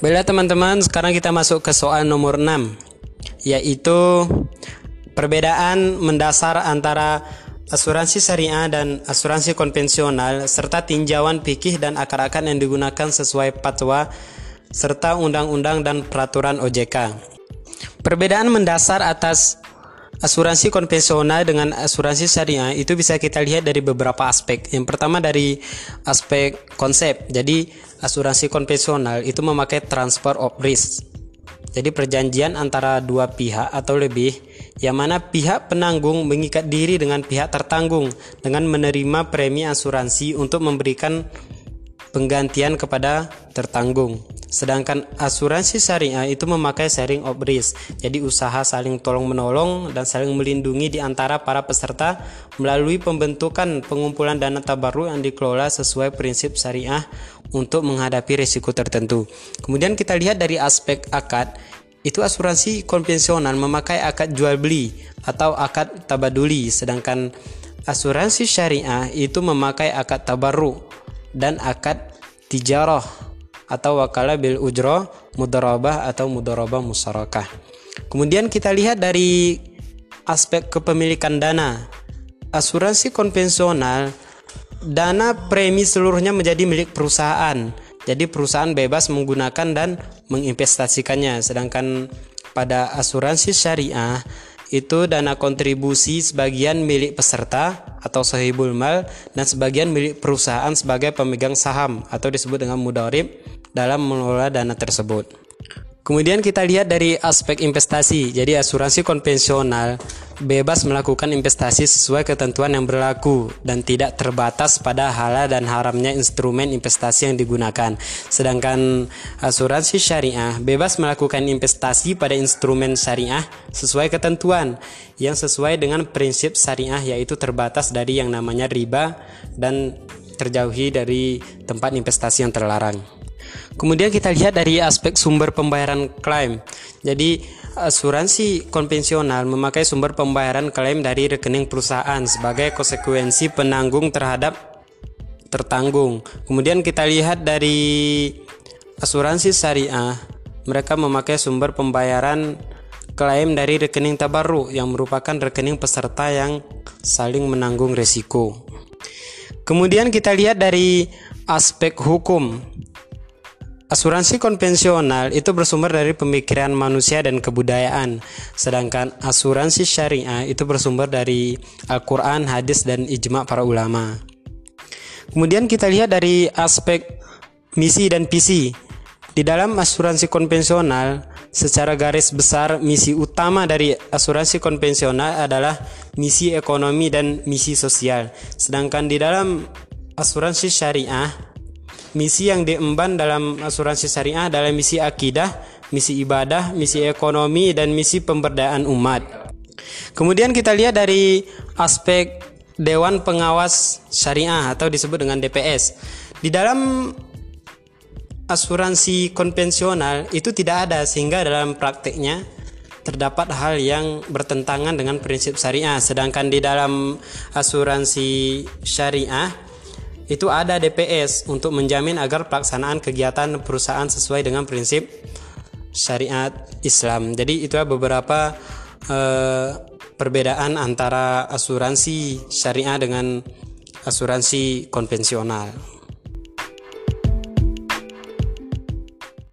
Baiklah teman-teman, sekarang kita masuk ke soal nomor 6 yaitu perbedaan mendasar antara asuransi syariah dan asuransi konvensional serta tinjauan fikih dan akar-akar yang digunakan sesuai fatwa serta undang-undang dan peraturan OJK. Perbedaan mendasar atas asuransi konvensional dengan asuransi syariah itu bisa kita lihat dari beberapa aspek. Yang pertama dari aspek konsep. Jadi asuransi konvensional itu memakai transfer of risk. Jadi perjanjian antara dua pihak atau lebih yang mana pihak penanggung mengikat diri dengan pihak tertanggung dengan menerima premi asuransi untuk memberikan penggantian kepada tertanggung. Sedangkan asuransi syariah itu memakai sharing of risk. Jadi usaha saling tolong menolong dan saling melindungi di antara para peserta melalui pembentukan pengumpulan dana tabarru yang dikelola sesuai prinsip syariah untuk menghadapi risiko tertentu. Kemudian kita lihat dari aspek akad, itu asuransi konvensional memakai akad jual beli atau akad tabaduli sedangkan asuransi syariah itu memakai akad tabarru dan akad tijarah atau wakalah bil ujro mudarabah atau mudarabah musyarakah. Kemudian kita lihat dari aspek kepemilikan dana. Asuransi konvensional dana premi seluruhnya menjadi milik perusahaan. Jadi perusahaan bebas menggunakan dan menginvestasikannya. Sedangkan pada asuransi syariah itu dana kontribusi sebagian milik peserta atau sahibul mal dan sebagian milik perusahaan sebagai pemegang saham atau disebut dengan mudarib dalam mengelola dana tersebut. Kemudian kita lihat dari aspek investasi. Jadi asuransi konvensional bebas melakukan investasi sesuai ketentuan yang berlaku dan tidak terbatas pada halal dan haramnya instrumen investasi yang digunakan. Sedangkan asuransi syariah bebas melakukan investasi pada instrumen syariah sesuai ketentuan yang sesuai dengan prinsip syariah yaitu terbatas dari yang namanya riba dan terjauhi dari tempat investasi yang terlarang. Kemudian kita lihat dari aspek sumber pembayaran klaim. Jadi asuransi konvensional memakai sumber pembayaran klaim dari rekening perusahaan sebagai konsekuensi penanggung terhadap tertanggung. Kemudian kita lihat dari asuransi syariah, mereka memakai sumber pembayaran klaim dari rekening tabarru yang merupakan rekening peserta yang saling menanggung resiko. Kemudian kita lihat dari aspek hukum. Asuransi konvensional itu bersumber dari pemikiran manusia dan kebudayaan, sedangkan asuransi syariah itu bersumber dari Al-Quran, hadis, dan ijma para ulama. Kemudian kita lihat dari aspek misi dan visi. Di dalam asuransi konvensional, secara garis besar misi utama dari asuransi konvensional adalah misi ekonomi dan misi sosial. Sedangkan di dalam asuransi syariah Misi yang diemban dalam asuransi syariah adalah misi akidah, misi ibadah, misi ekonomi, dan misi pemberdayaan umat. Kemudian kita lihat dari aspek Dewan Pengawas Syariah atau disebut dengan DPS. Di dalam asuransi konvensional itu tidak ada sehingga dalam prakteknya terdapat hal yang bertentangan dengan prinsip syariah sedangkan di dalam asuransi syariah itu ada DPS untuk menjamin agar pelaksanaan kegiatan perusahaan sesuai dengan prinsip syariat Islam. Jadi itu beberapa eh, perbedaan antara asuransi syariah dengan asuransi konvensional.